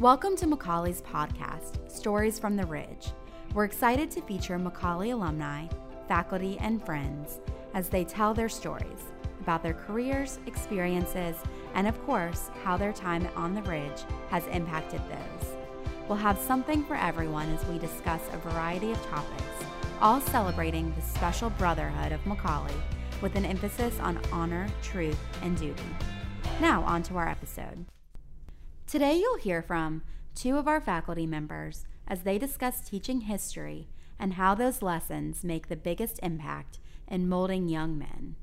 Welcome to McCallie's podcast, Stories from the Ridge. We're excited to feature McCallie alumni, faculty, and friends as they tell their stories about their careers, experiences, and of course, how their time on the Ridge has impacted those. We'll have something for everyone as we discuss a variety of topics, all celebrating the special brotherhood of McCallie with an emphasis on honor, truth, and duty. Now, on to our episode. Today, you'll hear from two of our faculty members as they discuss teaching history and how those lessons make the biggest impact in molding young men.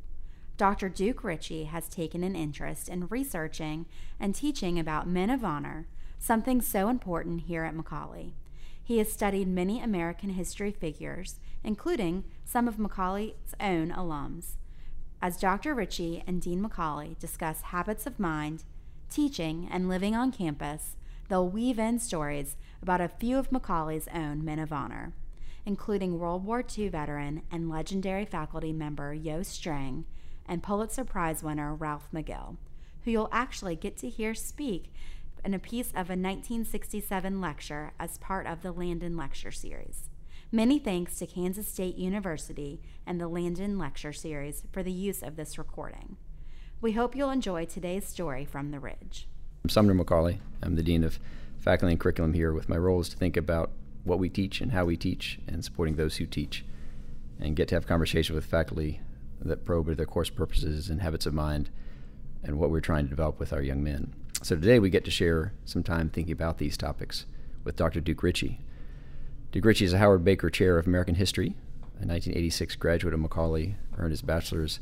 Dr. Duke Richey has taken an interest in researching and teaching about men of honor, something so important here at McCallie. He has studied many American history figures, including some of McCallie's own alums. As Dr. Richey and Dean McCallie discuss habits of mind, teaching, and living on campus, they'll weave in stories about a few of McCallie's own men of honor, including World War II veteran and legendary faculty member Yo Strang and Pulitzer Prize winner Ralph McGill, who you'll actually get to hear speak in a piece of a 1967 lecture as part of the Landon Lecture Series. Many thanks to Kansas State University and the Landon Lecture Series for the use of this recording. We hope you'll enjoy today's story from the Ridge. I'm Sumner McCallie. I'm the Dean of Faculty and Curriculum here, with my role is to think about what we teach and how we teach and supporting those who teach, and get to have conversations with faculty that probe their course purposes and habits of mind and what we're trying to develop with our young men. So today we get to share some time thinking about these topics with Dr. Duke Richey. Duke Richey is a Howard Baker Chair of American History, a 1986 graduate of McCallie, earned his bachelor's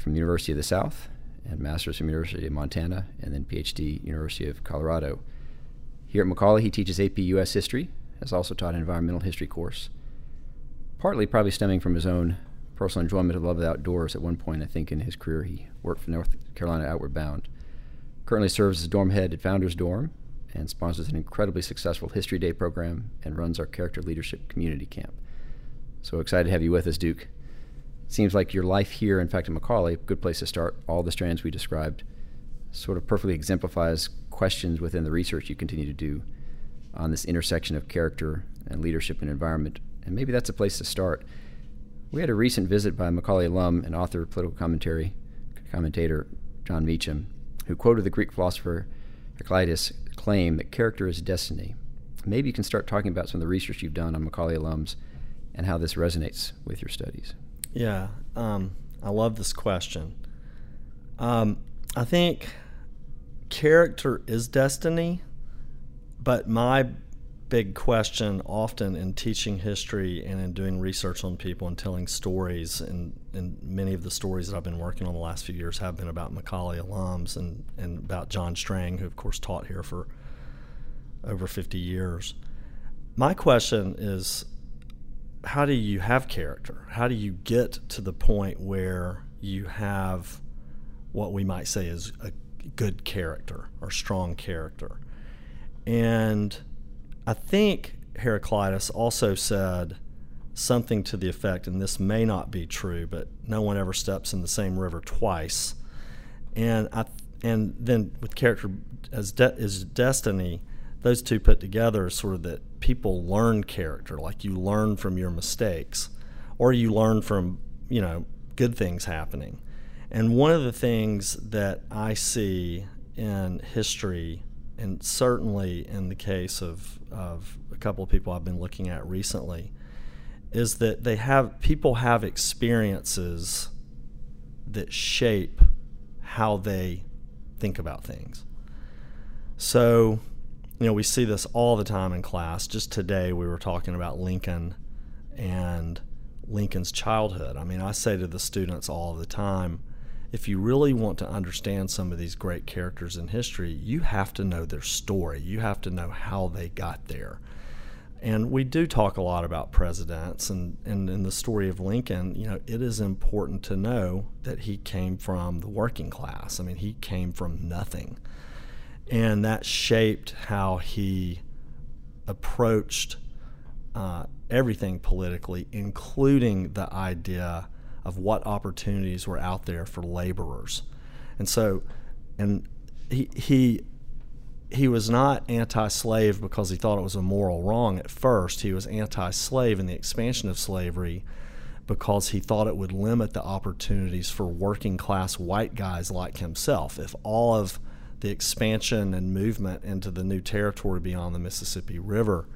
from the University of the South and master's from University of Montana and then PhD University of Colorado. Here at McCallie, he teaches AP U.S. History, has also taught an environmental history course, partly probably stemming from his own personal enjoyment of love of the outdoors. At one point, I think in his career, he worked for North Carolina Outward Bound. Currently serves as dorm head at Founders Dorm and sponsors an incredibly successful History Day program and runs our Character Leadership Community Camp. So excited to have you with us, Duke seems like your life here, in fact, in McCallie, good place to start. All the strands we described sort of perfectly exemplifies questions within the research you continue to do on this intersection of character and leadership and environment. And maybe that's a place to start. We had a recent visit by McCallie alum and author of political commentary commentator Jon Meacham, who quoted the Greek philosopher Heraclitus' claim that character is destiny. Maybe you can start talking about some of the research you've done on McCallie alums and how this resonates with your studies. Yeah, um, I love this question. Um, I think character is destiny, but my big question often in teaching history and in doing research on people and telling stories, and, and many of the stories that I've been working on the last few years have been about McCallie alums and, and about John Strang, who, of course, taught here for over 50 years. My question is how do you have character? How do you get to the point where you have what we might say is a good character or strong character? And I think Heraclitus also said something to the effect, and this may not be true, but no one ever steps in the same river twice. And I, and then with character as de- as destiny, those two put together is sort of that people learn character, like you learn from your mistakes, or you learn from you know good things happening. And one of the things that I see in history, and certainly in the case of, of a couple of people I've been looking at recently, is that they have people have experiences that shape how they think about things. So you know, we see this all the time in class. Just today, we were talking about Lincoln and Lincoln's childhood. I mean, I say to the students all the time if you really want to understand some of these great characters in history, you have to know their story, you have to know how they got there. And we do talk a lot about presidents, and, and in the story of Lincoln, you know, it is important to know that he came from the working class. I mean, he came from nothing and that shaped how he approached uh, everything politically, including the idea of what opportunities were out there for laborers. And so, and he, he he was not anti slave because he thought it was a moral wrong at first. He was anti slave in the expansion of slavery because he thought it would limit the opportunities for working class white guys like himself. If all of the expansion and movement into the new territory beyond the Mississippi River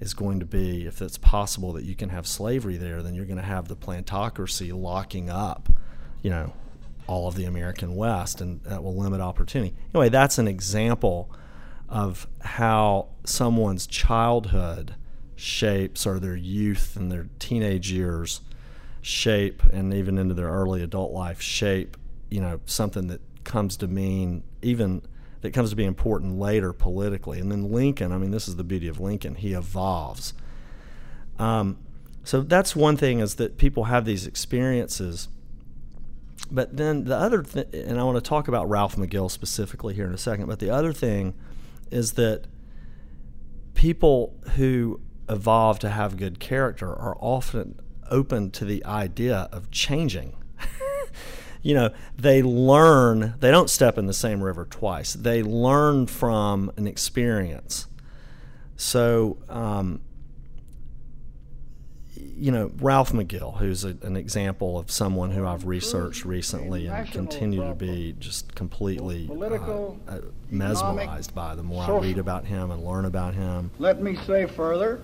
is going to be, if it's possible that you can have slavery there, then you're going to have the plantocracy locking up, you know, all of the American West, and that will limit opportunity. Anyway, that's an example of how someone's childhood shapes or their youth and their teenage years shape and even into their early adult life shape you know something that comes to mean even that comes to be important later politically. And then lincoln i mean this is the beauty of lincoln. He evolves. Um, so that's one thing is that people have these experiences. But then the other thing and i want to talk about ralph mcgill specifically here in a second but the other thing is that people who evolve to have good character are often open to the idea of changing. You know, they learn, they don't step in the same river twice. They learn from an experience. So, um, you know, Ralph McGill, who's a, an example of someone who I've researched recently and continue to be just completely uh, uh, mesmerized by the more I read about him and learn about him. Let me say further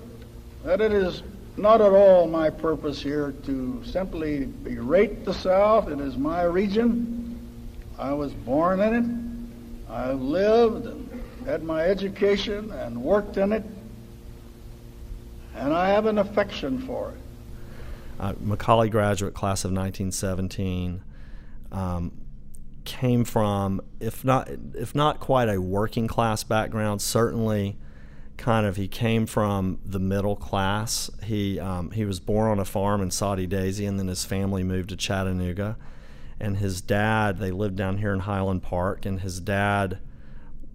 that it is not at all my purpose here to simply berate the South. It is my region. I was born in it. I lived and had my education and worked in it. And I have an affection for it. Uh, McCallie graduate class of 1917 um, came from, if not, if not quite a working class background, certainly kind of he came from the middle class. He um, he was born on a farm in Soddy-Daisy, and then his family moved to Chattanooga. And his dad, they lived down here in Highland Park, and his dad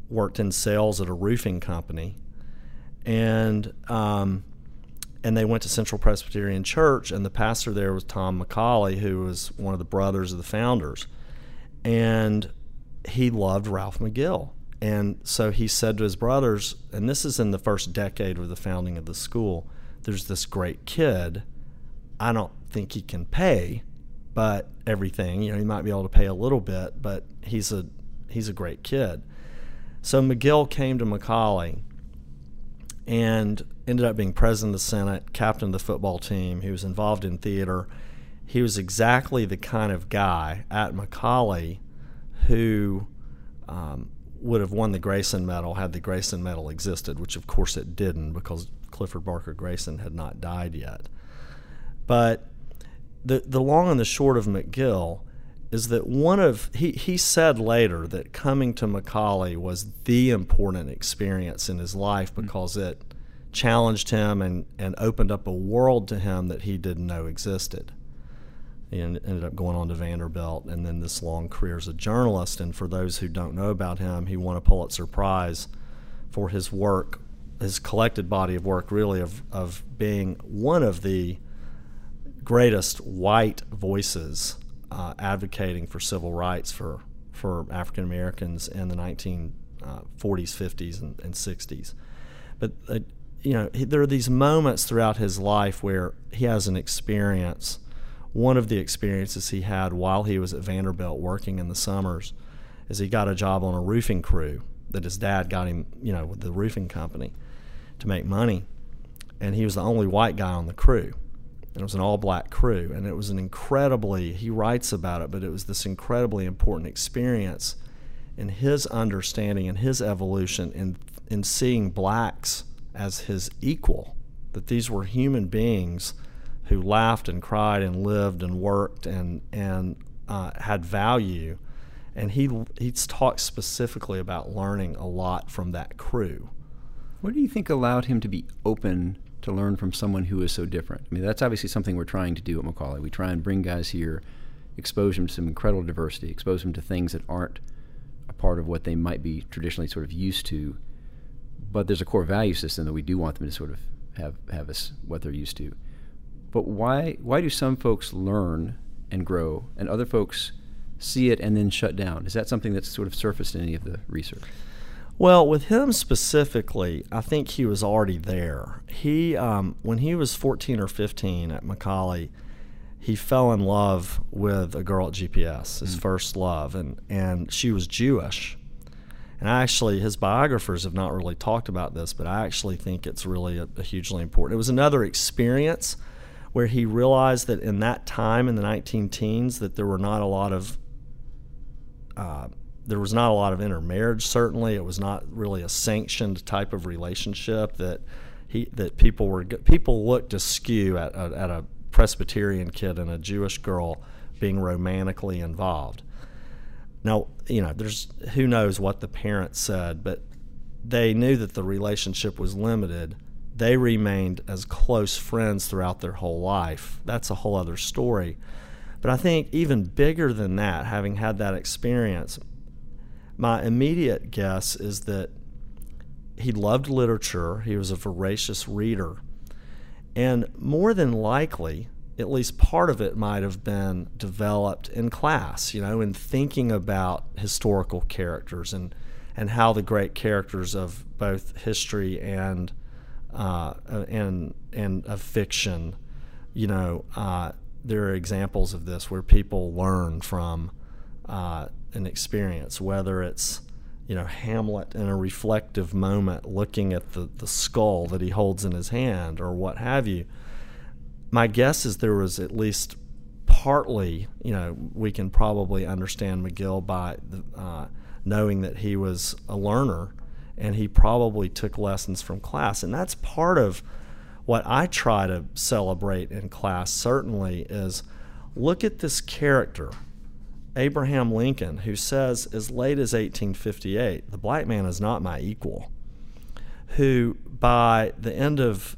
worked in sales at a roofing company, and um, and they went to Central Presbyterian Church, and the pastor there was Tom McCallie, who was one of the brothers of the founders, and he loved Ralph McGill and so he said to his brothers, and this is in the first decade of the founding of the school there's this great kid. I don't think he can pay, but everything, you know, he might be able to pay a little bit, but he's a he's a great kid. So McGill came to McCallie and ended up being president of the Senate, captain of the football team. He was involved in theater. He was exactly the kind of guy at McCallie who um, would have won the Grayson Medal had the Grayson Medal existed, which of course it didn't because Clifford Barker Grayson had not died yet. But the the long and the short of McGill is that one of he, he said later that coming to McCallie was the important experience in his life mm. because mm-hmm. it challenged him and, and opened up a world to him that he didn't know existed. He ended up going on to Vanderbilt and then this long career as a journalist. And for those who don't know about him, he won a Pulitzer Prize for his work, his collected body of work, really, of, of being one of the greatest white voices uh, advocating for civil rights for, for African Americans in the 1940s, 50s, and, and 60s. But, uh, you know, there are these moments throughout his life where he has an experience one of the experiences he had while he was at Vanderbilt working in the summers is he got a job on a roofing crew that his dad got him, you know, with the roofing company to make money. And he was the only white guy on the crew. And it was an all black crew. And it was an incredibly, he writes about it, but it was this incredibly important experience in his understanding and his evolution in, in seeing blacks as his equal, that these were human beings who laughed and cried and lived and worked and and uh, had value. And he he's talked specifically about learning a lot from that crew. What do you think allowed him to be open to learn from someone who is so different? I mean, that's obviously something we're trying to do at McCallie. We try and bring guys here, expose them to some incredible diversity, expose them to things that aren't a part of what they might be traditionally sort of used to. But there's a core value system that we do want them to sort of have have us what they're used to. But why why do some folks learn and grow and other folks see it and then shut down? Is that something that's sort of surfaced in any of the research? Well, with him specifically, I think he was already there. He, um, when he was 14 or 15 at McCallie, he fell in love with a girl at GPS, his mm. first love, and, and she was Jewish. And actually, his biographers have not really talked about this, but I actually think it's really a, a hugely important. It was another experience where he realized that in that time in the 19 teens that there were not a lot of uh, there was not a lot of intermarriage. Certainly, it was not really a sanctioned type of relationship that he that people were people looked askew at a, at a Presbyterian kid and a Jewish girl being romantically involved. Now, you know, there's who knows what the parents said, but they knew that the relationship was limited. They remained as close friends throughout their whole life. That's a whole other story. But I think even bigger than that, having had that experience, my immediate guess is that he loved literature, he was a voracious reader, and more than likely, at least part of it might have been developed in class, you know, in thinking about historical characters and and how the great characters of both history and uh, and and of fiction, you know, uh, there are examples of this where people learn from uh, an experience, whether it's you know Hamlet in a reflective moment looking at the, the skull that he holds in his hand or what have you. My guess is there was at least partly, you know, we can probably understand McGill by the, uh, knowing that he was a learner and he probably took lessons from class. And that's part of what I try to celebrate in class, certainly, is look at this character, Abraham Lincoln, who says as late as 1858, the black man is not my equal, who by the end of,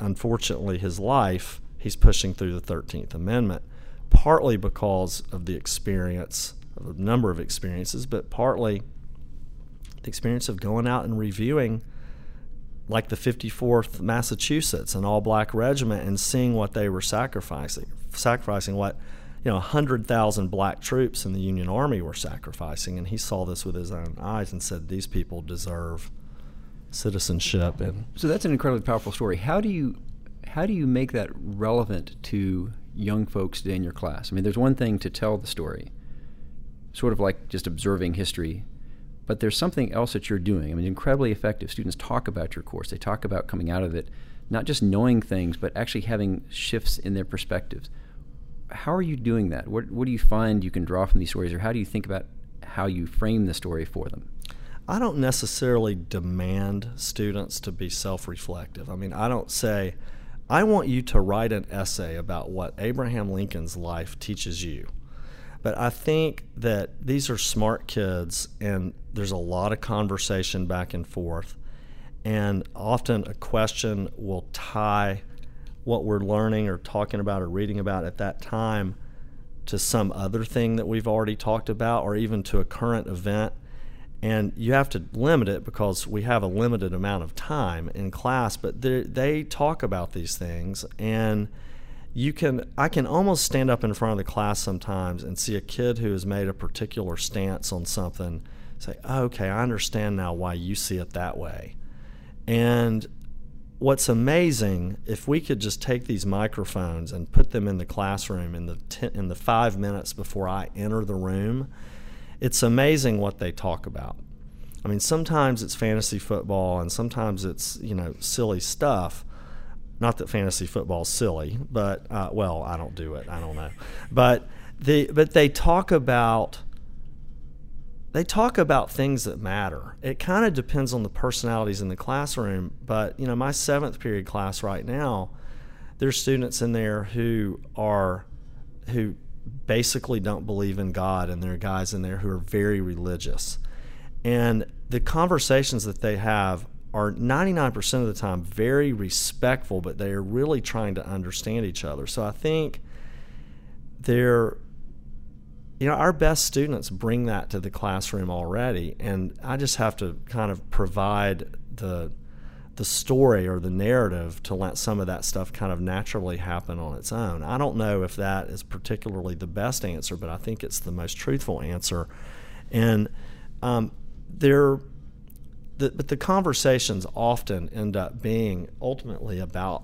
unfortunately, his life, he's pushing through the 13th Amendment, partly because of the experience, of a number of experiences, but partly experience of going out and reviewing like the 54th Massachusetts, an all black regiment, and seeing what they were sacrificing, sacrificing what you know 100,000 black troops in the Union Army were sacrificing, and he saw this with his own eyes and said, "These people deserve citizenship." And so that's an incredibly powerful story. How do you how do you make that relevant to young folks today in your class? I mean, there's one thing to tell the story, sort of like just observing history but there's something else that you're doing. I mean, incredibly effective. Students talk about your course. They talk about coming out of it, not just knowing things, but actually having shifts in their perspectives. How are you doing that? What, what do you find you can draw from these stories, or how do you think about how you frame the story for them? I don't necessarily demand students to be self reflective. I mean, I don't say, I want you to write an essay about what Abraham Lincoln's life teaches you. But I think that these are smart kids, and there's a lot of conversation back and forth. And often a question will tie what we're learning or talking about or reading about at that time to some other thing that we've already talked about or even to a current event. And you have to limit it because we have a limited amount of time in class, but they talk about these things. And you can I can almost stand up in front of the class sometimes and see a kid who has made a particular stance on something say, oh, "Okay, I understand now why you see it that way." And what's amazing if we could just take these microphones and put them in the classroom in the ten, in the 5 minutes before I enter the room, it's amazing what they talk about. I mean, sometimes it's fantasy football and sometimes it's, you know, silly stuff not that fantasy football is silly, but uh, well, I don't do it. I don't know, but the but they talk about they talk about things that matter. It kind of depends on the personalities in the classroom, but you know, my seventh period class right now, there's students in there who are who basically don't believe in God, and there are guys in there who are very religious, and the conversations that they have are 99% of the time very respectful, but they are really trying to understand each other. So I think they're, you know, our best students bring that to the classroom already, and I just have to kind of provide the the story or the narrative to let some of that stuff kind of naturally happen on its own. I don't know if that is particularly the best answer, but I think it's the most truthful answer. And um, there the, but the conversations often end up being ultimately about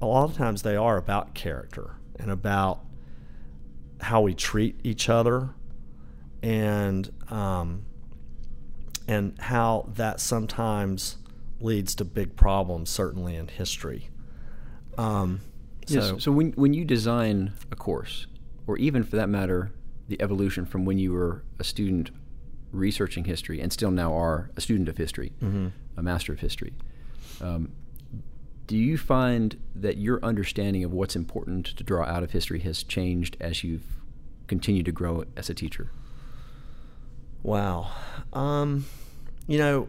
a lot of times they are about character and about how we treat each other and um, and how that sometimes leads to big problems certainly in history um, Yes. so, So when when you design a course, or even for that matter, the evolution from when you were a student researching history and still now are a student of history, a master of history, um, do you find that your understanding of what's important to draw out of history has changed as you've continued to grow as a teacher? Wow. Um, you know,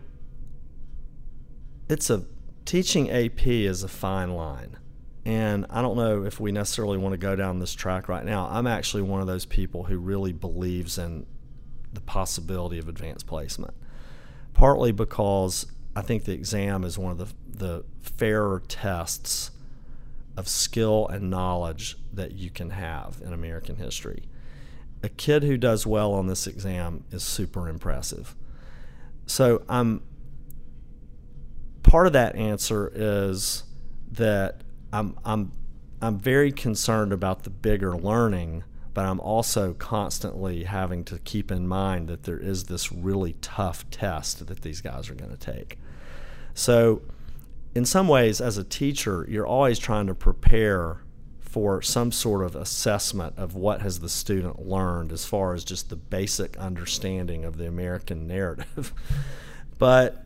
it's a teaching AP is a fine line. And I don't know if we necessarily want to go down this track right now. I'm actually one of those people who really believes in the possibility of advanced placement. Partly because I think the exam is one of the the fairer tests of skill and knowledge that you can have in American history a kid who does well on this exam is super impressive. So I'm part of that answer is that I'm I'm I'm very concerned about the bigger learning, but I'm also constantly having to keep in mind that there is this really tough test that these guys are going to take. So in some ways as a teacher, you're always trying to prepare for some sort of assessment of what has the student learned as far as just the basic understanding of the American narrative. but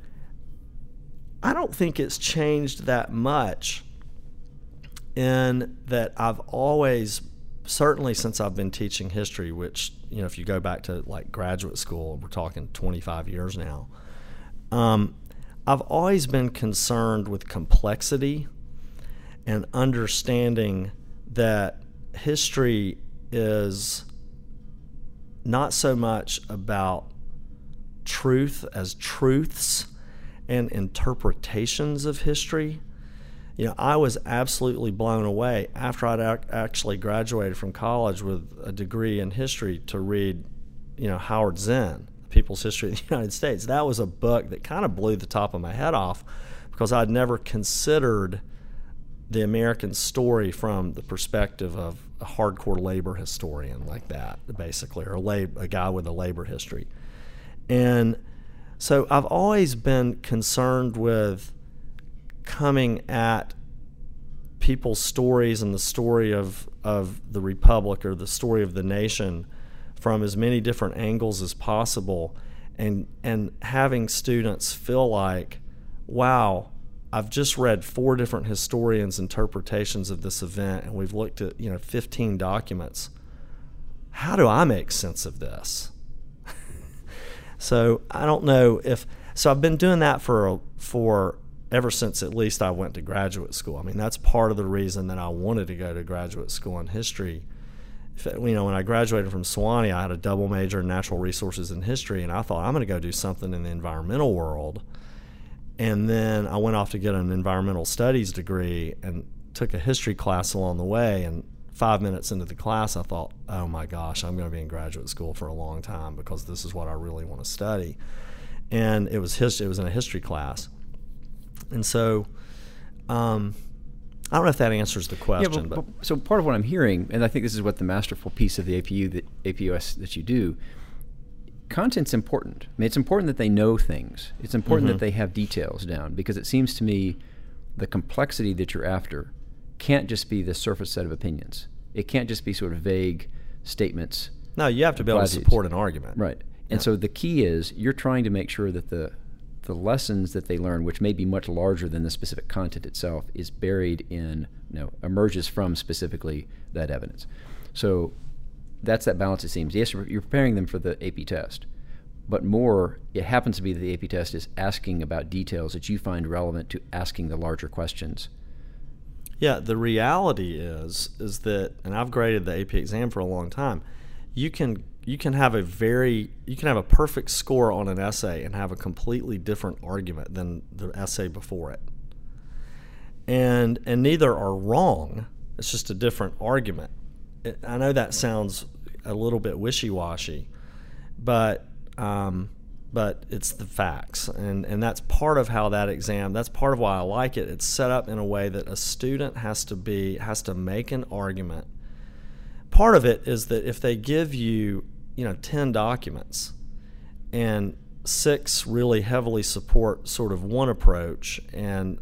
I don't think it's changed that much in that I've always certainly since I've been teaching history, which you know if you go back to like graduate school, we're talking 25 years now. Um, I've always been concerned with complexity and understanding that history is not so much about truth as truths and interpretations of history. You know, I was absolutely blown away after I'd ac- actually graduated from college with a degree in history to read, you know, Howard Zinn, People's History of the United States. That was a book that kind of blew the top of my head off because I'd never considered the American story from the perspective of a hardcore labor historian like that, basically, or a, lab, a guy with a labor history. And so I've always been concerned with coming at people's stories and the story of, of the republic or the story of the nation from as many different angles as possible and and having students feel like wow I've just read four different historians interpretations of this event and we've looked at you know 15 documents. How do I make sense of this? So I don't know if so I've been doing that for for ever since at least I went to graduate school. I mean, that's part of the reason that I wanted to go to graduate school in history. You know, when I graduated from Sewanee, I had a double major in natural resources and history, and I thought I'm going to go do something in the environmental world. And then I went off to get an environmental studies degree and took a history class along the way. And five minutes into the class, I thought, oh my gosh, I'm going to be in graduate school for a long time because this is what I really want to study. And it was his, it was in a history class and so, um, I don't know if that answers the question. Yeah, but, but, so part of what I'm hearing, and I think this is what the masterful piece of the APU that APUS that you do. Content's important. I mean, it's important that they know things. It's important Mm-hmm. that they have details down because it seems to me the complexity that you're after can't just be the surface set of opinions. It can't just be sort of vague statements. no, you have to be able to support an argument. Right. And Yeah. so the key is you're trying to make sure that the the lessons that they learn, which may be much larger than the specific content itself, is buried in, you know, emerges from specifically that evidence. So that's that balance it seems. Yes, you're preparing them for the AP test, but more, it happens to be that the AP test is asking about details that you find relevant to asking the larger questions. Yeah, the reality is is that, and I've graded the AP exam for a long time. You can you can have a very you can have a perfect score on an essay and have a completely different argument than the essay before it. And and neither are wrong. It's just a different argument. I know that sounds a little bit wishy washy, but um, but it's the facts. And, and that's part of how that exam, that's part of why I like it. It's set up in a way that a student has to be, has to make an argument. Part of it is that if they give you, you know, 10 documents and six really heavily support sort of one approach and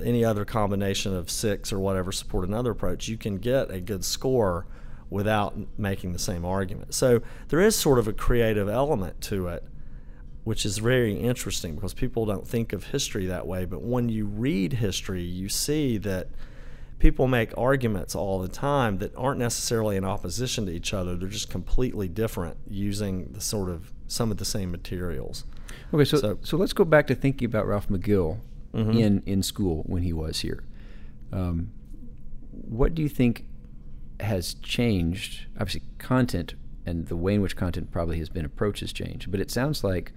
any other combination of six or whatever support another approach, you can get a good score without making the same argument. So there is sort of a creative element to it, which is very interesting because people don't think of history that way. But when you read history, you see that people make arguments all the time that aren't necessarily in opposition to each other. They're just completely different using the sort of some of the same materials. Okay, so so, so let's go back to thinking about Ralph McGill mm-hmm. in in school when he was here. Um, what do you think has changed? Obviously, content and the way in which content probably has been approached has changed. But it sounds like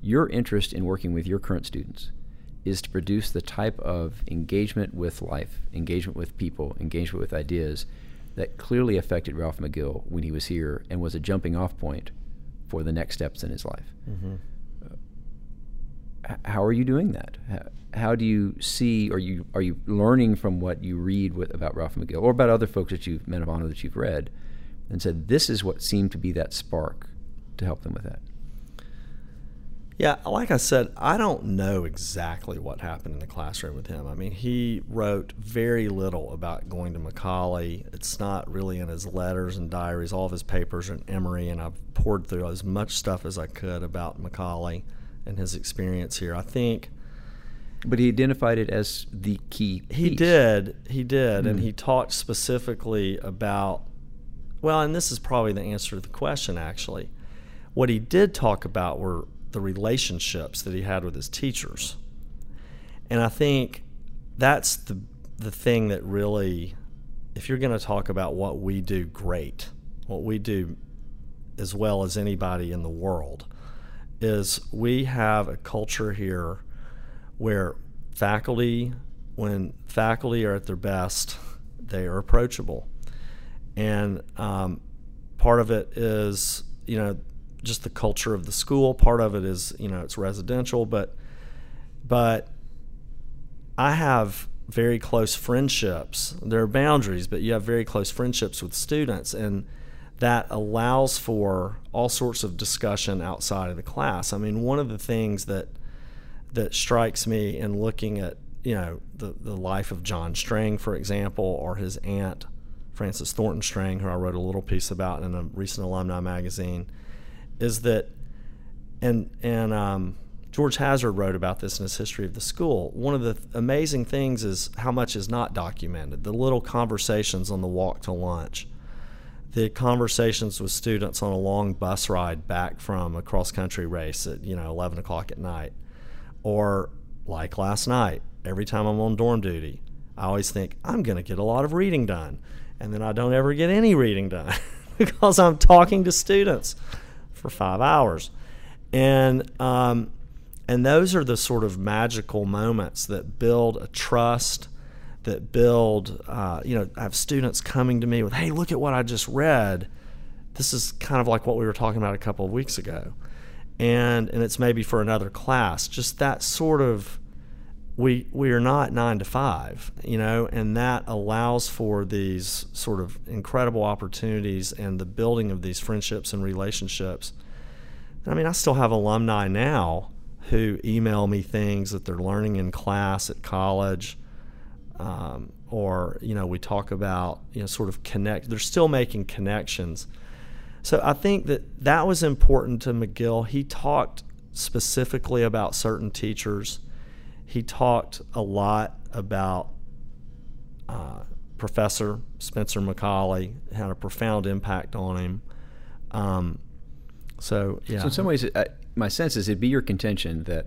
your interest in working with your current students is to produce the type of engagement with life, engagement with people, engagement with ideas that clearly affected Ralph McGill when he was here and was a jumping off point for the next steps in his life. Mm-hmm how are you doing that? How, how, do you see, or you are you learning from what you read with, about Ralph McGill or about other folks that you've men of honor that you've read, and said this is what seemed to be that spark to help them with that? Yeah, like I said, I don't know exactly what happened in the classroom with him. I mean, he wrote very little about going to McCallie. It's not really in his letters and diaries. All of his papers are in Emory, and I've poured through as much stuff as I could about McCallie and his experience here. I think. But he identified it as the key. Piece. He did. He did. Mm. And hmm. he talked specifically about, well, and this is probably the answer to the question, actually. What he did talk about were the relationships that he had with his teachers. And I think that's the, the thing that really, if you're going to talk about what we do great, what we do as well as anybody in the world, is we have a culture here where faculty, when faculty are at their best, they are approachable. And um, part of it is, you know, just the culture of the school. Part of it is, you know, it's residential, but but I have very close friendships. There are boundaries, but you have very close friendships with students and that allows for all sorts of discussion outside of the class. I mean, one of the things that that strikes me in looking at you know the the life of John Strang, for example, or his aunt Frances Thornton Strang, who I wrote a little piece about in a recent alumni magazine, is that and and um, George Hazard wrote about this in his history of the school. One of the th- amazing things is how much is not documented. The little conversations on the walk to lunch the conversations with students on a long bus ride back from a cross country race at you know 11 o'clock at night or like last night every time i'm on dorm duty i always think i'm going to get a lot of reading done and then i don't ever get any reading done because i'm talking to students for five hours and um, and those are the sort of magical moments that build a trust that build, uh, you know, I have students coming to me with, hey, look at what I just read. This is kind of like what we were talking about a couple of weeks ago. And, and it's maybe for another class. Just that sort of, we, we are not nine to five, you know, and that allows for these sort of incredible opportunities and the building of these friendships and relationships. I mean, I still have alumni now who email me things that they're learning in class at college um, or you know we talk about you know sort of connect they're still making connections. So i think that that was important to mcgill. He talked specifically about certain teachers he talked a lot about uh, professor spencer mccallie had a profound impact on him. Um, so yeah. So in some ways I, my sense is it'd be your contention that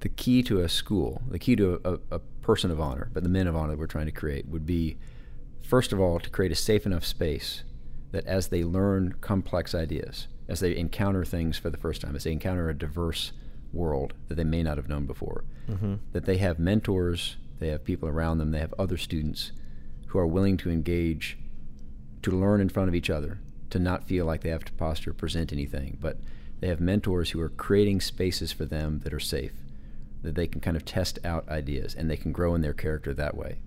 the key to a school the key to a, a person of honor, but the men of honor that we're trying to create would be, first of all, to create a safe enough space that as they learn complex ideas, as they encounter things for the first time, as they encounter a diverse world that they may not have known before, mm-hmm. that they have mentors, they have people around them, they have other students who are willing to engage, to learn in front of each other, to not feel like they have to posture or present anything, but they have mentors who are creating spaces for them that are safe, that they can kind of test out ideas and they can grow in their character that way.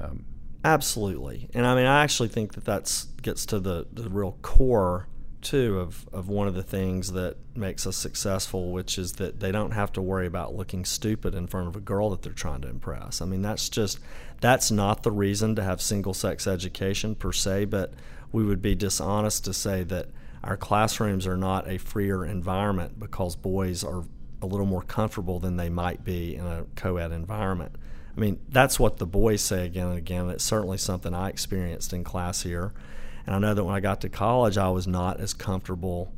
Um, Absolutely, and I mean, I actually think that that's gets to the the real core too of, of one of the things that makes us successful, which is that they don't have to worry about looking stupid in front of a girl that they're trying to impress. I mean, that's just that's not the reason to have single sex education per se, but we would be dishonest to say that our classrooms are not a freer environment because boys are a little more comfortable than they might be in a co-ed environment. I mean, that's what the boys say again and again. It's certainly something I experienced in class here. And I know that when I got to college, I was not as comfortable,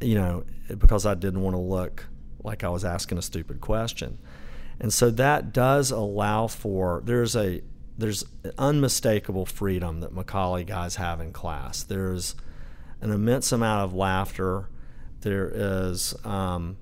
you know, because I didn't want to look like I was asking a stupid question. And so that does allow for there's a there's unmistakable freedom that McCallie guys have in class. There's an immense amount of laughter. There is um,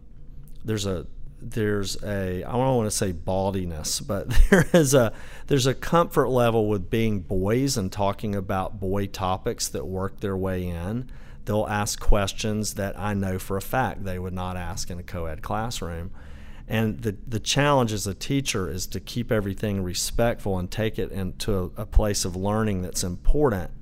there's a there's a I don't want to say baldiness, but there is a there's a comfort level with being boys and talking about boy topics that work their way in. They'll ask questions that I know for a fact they would not ask in a co-ed classroom. And the the challenge as a teacher is to keep everything respectful and take it into a, a place of learning that's important.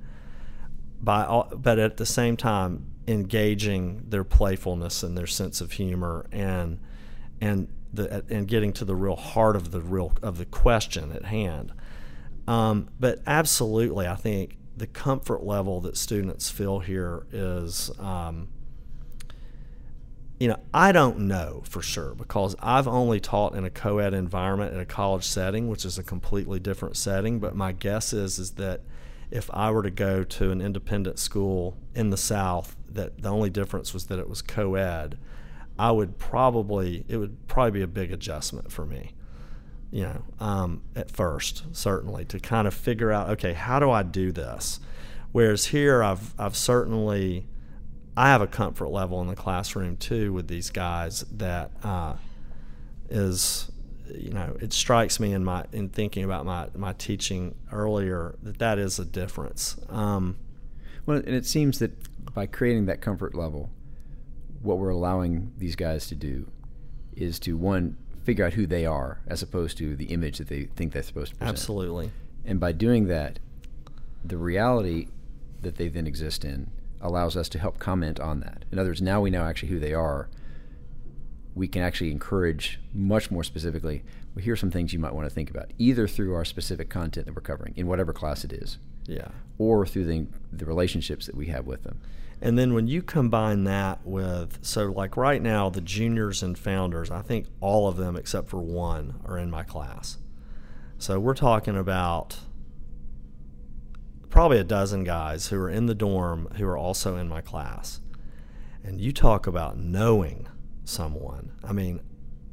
By all, but at the same time engaging their playfulness and their sense of humor and and the and getting to the real heart of the real of the question at hand. Um, but absolutely, I think the comfort level that students feel here is, um, you know, I don't know for sure because I've only taught in a co-ed environment in a college setting, which is a completely different setting. But my guess is is that if I were to go to an independent school in the South, that the only difference was that it was co-ed I would probably it would probably be a big adjustment for me. You know, um, at first, certainly to kind of figure out, okay, how do I do this? Whereas here, I've I've certainly I have a comfort level in the classroom too with these guys that uh, is you know it strikes me in my in thinking about my my teaching earlier that that is a difference. Um, well, and it seems that by creating that comfort level, what we're allowing these guys to do is to one figure out who they are as opposed to the image that they think they're supposed to present. Absolutely. And by doing that, the reality that they then exist in allows us to help comment on that. In other words, now we know actually who they are. We can actually encourage much more specifically. Well, here are some things you might want to think about, either through our specific content that we're covering in whatever class it is, yeah, or through the the relationships that we have with them. And then when you combine that with, so like right now, the juniors and founders, I think all of them except for one are in my class. So we're talking about probably a dozen guys who are in the dorm who are also in my class. And you talk about knowing someone. I mean,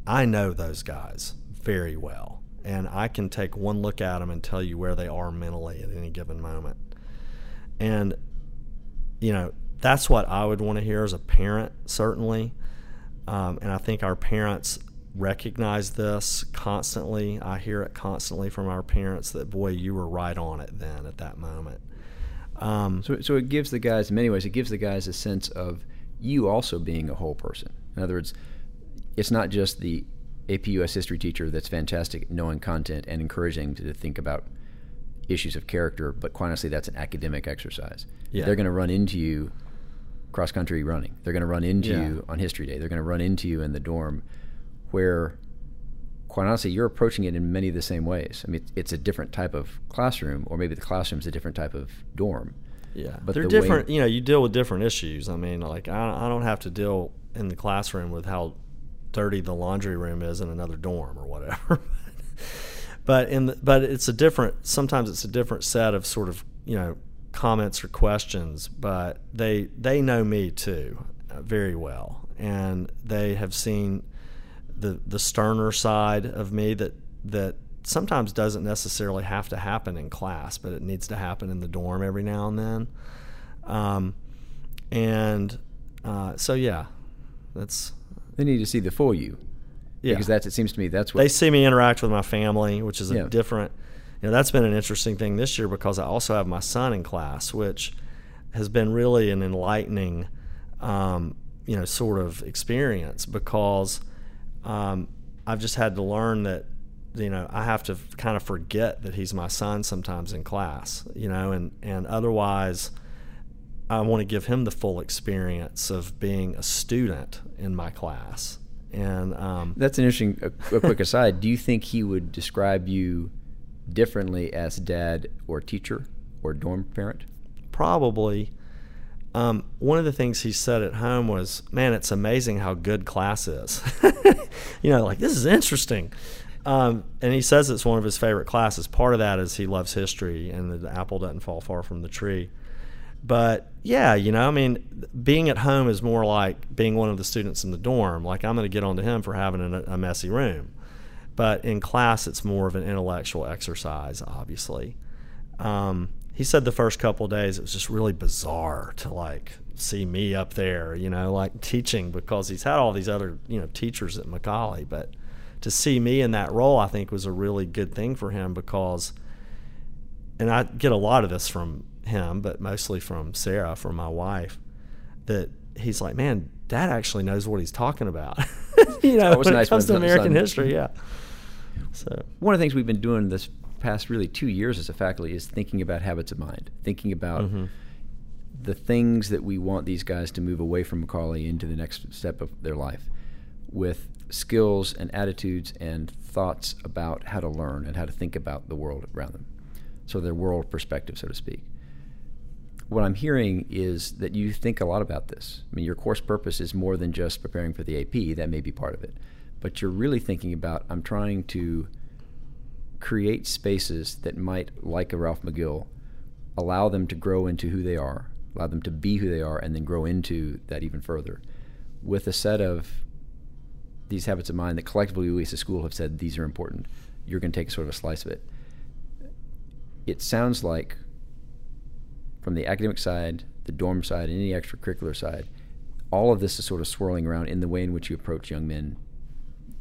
I know those guys very well. And I can take one look at them and tell you where they are mentally at any given moment. And, you know, that's what I would want to hear as a parent, certainly. Um, and I think our parents recognize this constantly. I hear it constantly from our parents that, boy, you were right on it then at that moment. Um, so, so it gives the guys, in many ways, it gives the guys a sense of you also being a whole person. In other words, it's not just the AP US history teacher that's fantastic knowing content and encouraging to think about issues of character, but quite honestly, that's an academic exercise. Yeah. They're going to run into you cross country running. They're going to run into yeah. you on history day. They're going to run into you in the dorm where quite honestly you're approaching it in many of the same ways. I mean it's a different type of classroom or maybe the classroom's a different type of dorm. Yeah. But they're the different, you know, you deal with different issues. I mean, like I, I don't have to deal in the classroom with how dirty the laundry room is in another dorm or whatever. but in the, but it's a different sometimes it's a different set of sort of, you know, comments or questions, but they they know me too uh, very well, and they have seen the the sterner side of me that that sometimes doesn't necessarily have to happen in class, but it needs to happen in the dorm every now and then. Um, and uh, so yeah, that's they need to see the full you. Yeah, because that's it seems to me that's what they see me interact with my family, which is a yeah. different you know, that's been an interesting thing this year because I also have my son in class, which has been really an enlightening um, you know, sort of experience because um, I've just had to learn that you know I have to kind of forget that he's my son sometimes in class, you know, and and otherwise. I want to give him the full experience of being a student in my class. And um, that's an interesting, a, a quick aside. Do you think he would describe you differently as dad or teacher or dorm parent? Probably. Um, one of the things he said at home was, "Man, it's amazing how good class is." you know, like this is interesting. Um, and he says it's one of his favorite classes. Part of that is he loves history, and the apple doesn't fall far from the tree. But yeah, you know, I mean, being at home is more like being one of the students in the dorm. Like I'm going to get onto him for having a, a messy room. But in class, it's more of an intellectual exercise, obviously. Um, he said the first couple days it was just really bizarre to like see me up there, you know, like teaching because he's had all these other, you know, teachers at McCallie. But to see me in that role, I think was a really good thing for him because, and I get a lot of this from him, but mostly from Sarah, from my wife, that he's like, man, dad actually knows what he's talking about. you know, when nice it comes to American son. history, yeah. So one of the things we've been doing this past really two years as a faculty is thinking about habits of mind, thinking about mm-hmm. the things that we want these guys to move away from McCallie into the next step of their life with skills and attitudes and thoughts about how to learn and how to think about the world around them. So their world perspective, so to speak what I'm hearing is that you think a lot about this. I mean, your course purpose is more than just preparing for the AP, that may be part of it. But you're really thinking about I'm trying to create spaces that might, like a Ralph McGill, allow them to grow into who they are, allow them to be who they are, and then grow into that even further with a set of these habits of mind that collectively we as a school have said these are important. You're going to take sort of a slice of it. It sounds like from the academic side, the dorm side, and any extracurricular side, all of this is sort of swirling around in the way in which you approach young men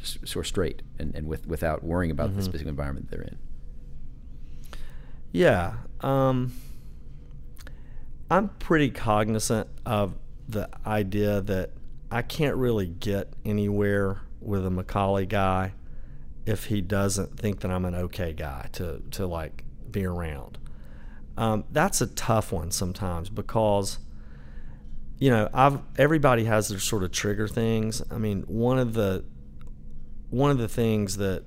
sort of straight and, and with, without worrying about mm-hmm. the specific environment they're in. Yeah. Um, I'm pretty cognizant of the idea that I can't really get anywhere with a McCallie guy if he doesn't think that I'm an okay guy to, to like be around. Um, that's a tough one sometimes because you know I've everybody has their sort of trigger things. I mean, one of the one of the things that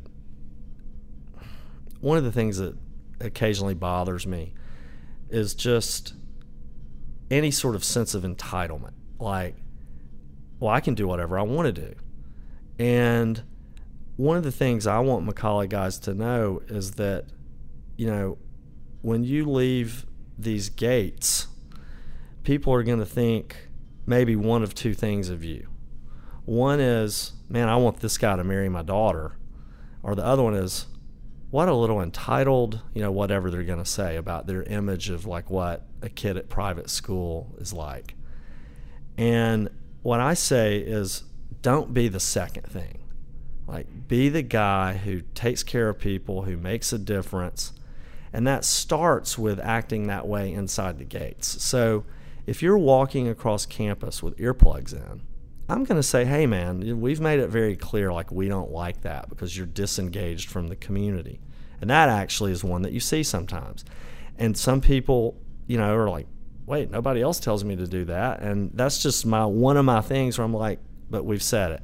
one of the things that occasionally bothers me is just any sort of sense of entitlement. Like, well, I can do whatever I want to do. And one of the things I want McCallie guys to know is that, you know, when you leave these gates, people are going to think maybe one of two things of you. One is, man, I want this guy to marry my daughter. Or the other one is, what a little entitled, you know, whatever they're going to say about their image of like what a kid at private school is like. And what I say is, don't be the second thing. Like, be the guy who takes care of people, who makes a difference, and that starts with acting that way inside the gates. So if you're walking across campus with earplugs in, I'm going to say, hey, man, we've made it very clear like we don't like that because you're disengaged from the community. And that actually is one that you see sometimes. And some people, you know, are like, wait, nobody else tells me to do that. And that's just my one of my things where I'm like, but we've said it.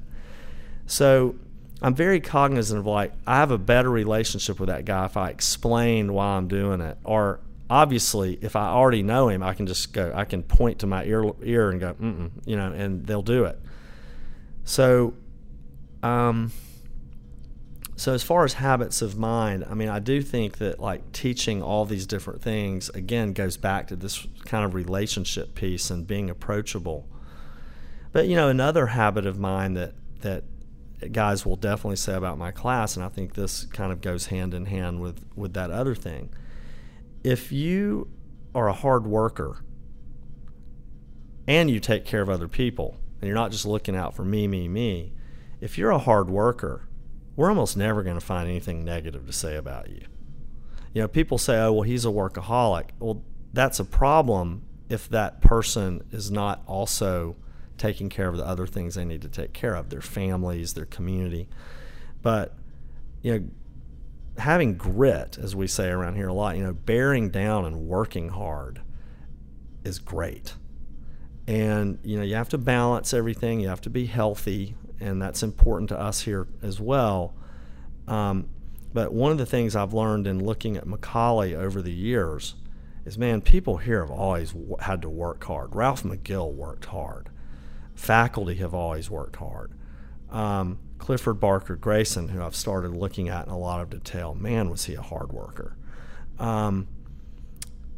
So I'm very cognizant of like I have a better relationship with that guy if I explain why I'm doing it. Or obviously, if I already know him, I can just go. I can point to my ear ear and go, Mm-mm, you know, and they'll do it. So, um, so as far as habits of mind, I mean, I do think that like teaching all these different things again goes back to this kind of relationship piece and being approachable. But you know, another habit of mine that that guys will definitely say about my class, and I think this kind of goes hand in hand with, with that other thing. If you are a hard worker and you take care of other people, and you're not just looking out for me, me, me, if you're a hard worker, we're almost never going to find anything negative to say about you. You know, people say, oh, well, he's a workaholic. Well, that's a problem if that person is not also taking care of the other things they need to take care of their families, their community. But, you know, having grit, as we say around here a lot, you know, bearing down and working hard is great. And, you know, you have to balance everything, you have to be healthy, and that's important to us here as well. Um, but one of the things I've learned in looking at McCallie over the years is, man, people here have always had to work hard. Ralph McGill worked hard. Faculty have always worked hard. Um, Clifford Barker Grayson, who I've started looking at in a lot of detail, man, was he a hard worker. Um,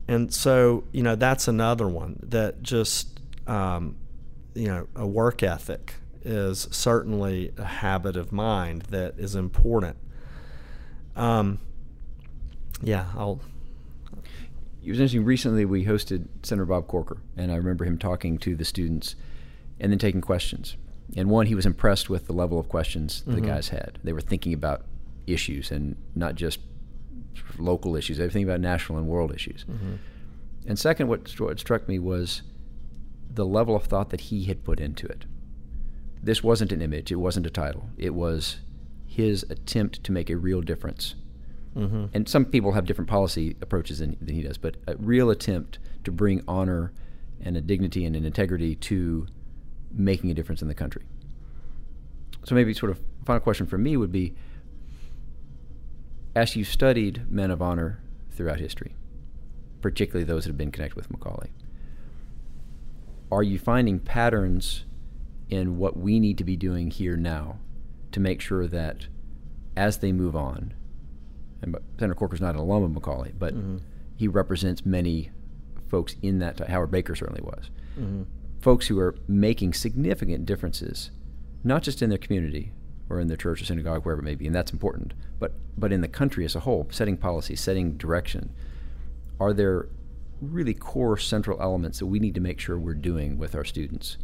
and so, you know, that's another one that just, um, you know, a work ethic is certainly a habit of mind that is important. Um, yeah, I'll. It was interesting. Recently, we hosted Senator Bob Corker, and I remember him talking to the students and then taking questions. And one, he was impressed with the level of questions the Mm-hmm. guys had. They were thinking about issues and not just local issues. They were thinking about national and world issues. Mm-hmm. And second, what, stru- what struck me was the level of thought that he had put into it. This wasn't an image. It wasn't a title. It was his attempt to make a real difference. Mm-hmm. And some people have different policy approaches than, than he does, but a real attempt to bring honor and a dignity and an integrity to making a difference in the country. So maybe sort of final question for me would be as you studied men of honor throughout history, particularly those that have been connected with McCallie, are you finding patterns in what we need to be doing here now to make sure that as they move on, and Senator Corker's not an alum of McCallie, but mm-hmm. he represents many folks in that. Howard Baker certainly was. Mm-hmm. Folks who are making significant differences, not just in their community or in their church or synagogue, wherever it may be, and that's important, but but in the country as a whole, setting policy, setting direction. Are there really core central elements that we need to make sure we're doing with our students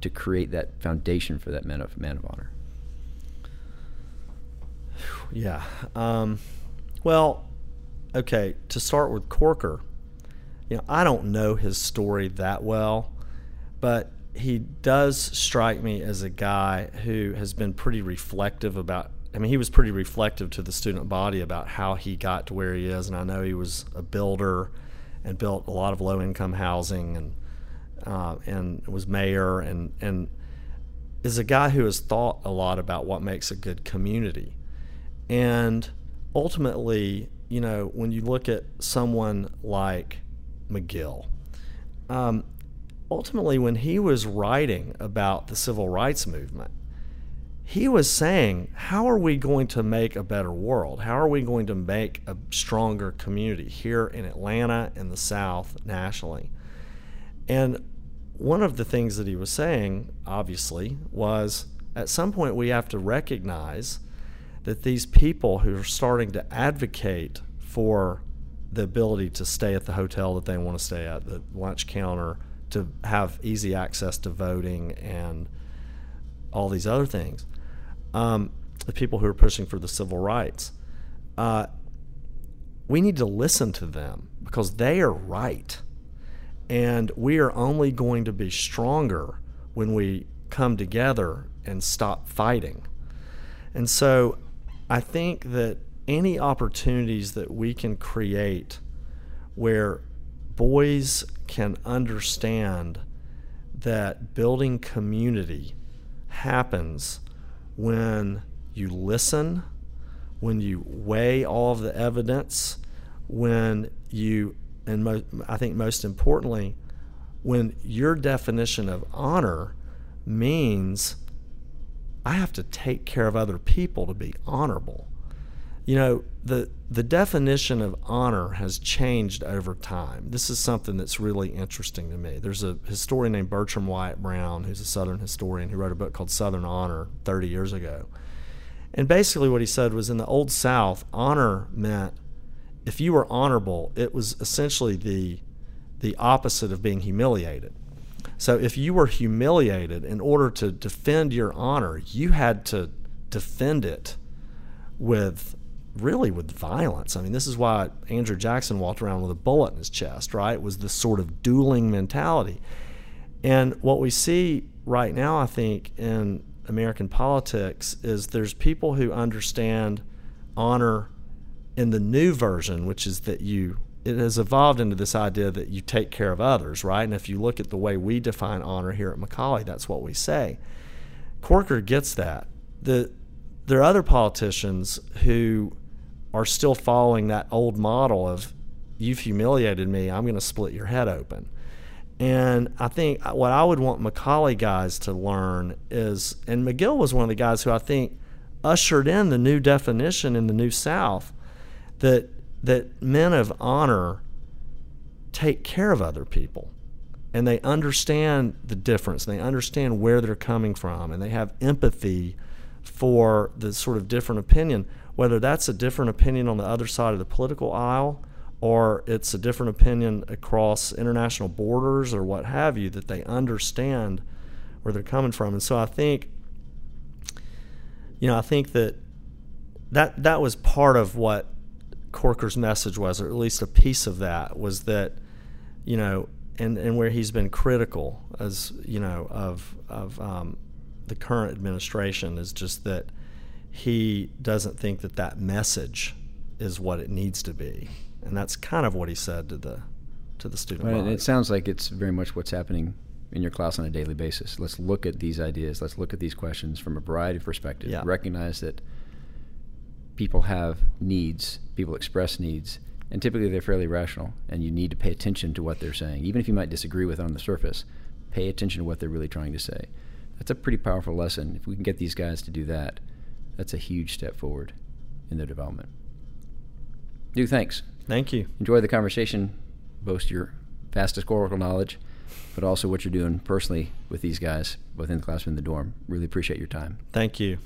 to create that foundation for that man of man of honor? Yeah. Um, well, okay, to start with Corker, you know, I don't know his story that well, but he does strike me as a guy who has been pretty reflective about. I mean, he was pretty reflective to the student body about how he got to where he is, and I know he was a builder and built a lot of low income housing and uh, and was mayor and and is a guy who has thought a lot about what makes a good community. And ultimately, you know, when you look at someone like McGill, um, ultimately, when he was writing about the civil rights movement, he was saying, How are we going to make a better world? How are we going to make a stronger community here in Atlanta, in the South, nationally? And one of the things that he was saying, obviously, was at some point we have to recognize that these people who are starting to advocate for the ability to stay at the hotel that they want to stay at, the lunch counter, to have easy access to voting and all these other things, um, the people who are pushing for the civil rights, uh, we need to listen to them because they are right. And we are only going to be stronger when we come together and stop fighting. And so I think that any opportunities that we can create where boys can understand that building community happens when you listen, when you weigh all of the evidence, when you, and mo- I think most importantly, when your definition of honor means I have to take care of other people to be honorable. You know, the the definition of honor has changed over time. This is something that's really interesting to me. There's a historian named Bertram Wyatt Brown, who's a Southern historian, who wrote a book called Southern Honor 30 years ago. And basically, what he said was in the Old South, honor meant if you were honorable, it was essentially the the opposite of being humiliated. So if you were humiliated, in order to defend your honor, you had to defend it with really with violence. I mean, this is why Andrew Jackson walked around with a bullet in his chest, right? It was this sort of dueling mentality. And what we see right now, I think, in American politics is there's people who understand honor in the new version, which is that you it has evolved into this idea that you take care of others, right? And if you look at the way we define honor here at McCallie, that's what we say. Corker gets that. The there are other politicians who are still following that old model of you've humiliated me, I'm going to split your head open. And I think uh, what I would want McCallie guys to learn is, and McGill was one of the guys who I think ushered in the new definition in the New South that that men of honor take care of other people and they understand the difference. And they understand where they're coming from and they have empathy for the sort of different opinion, whether that's a different opinion on the other side of the political aisle or it's a different opinion across international borders or what have you, that they understand where they're coming from. And so I think, you know, I think that that that was part of what Corker's message was, or at least a piece of that was that, you know, and, and where he's been critical as you know of of um, the current administration is just that he doesn't think that that message is what it needs to be and that's kind of what he said to the to the student body. It sounds like it's very much what's happening in your class on a daily basis. Let's look at these ideas. Let's look at these questions from a variety of perspectives. Yeah. Recognize that people have needs, people express needs, and typically they're fairly rational, and you need to pay attention to what they're saying. Even if you might disagree with it on the surface, pay attention to what they're really trying to say. That's a pretty powerful lesson. If we can get these guys to do that, that's a huge step forward in their development. Duke, thanks. Thank you. Enjoy the conversation, boast your vast historical knowledge, but also what you're doing personally with these guys, both in the classroom and the dorm. Really appreciate your time. Thank you.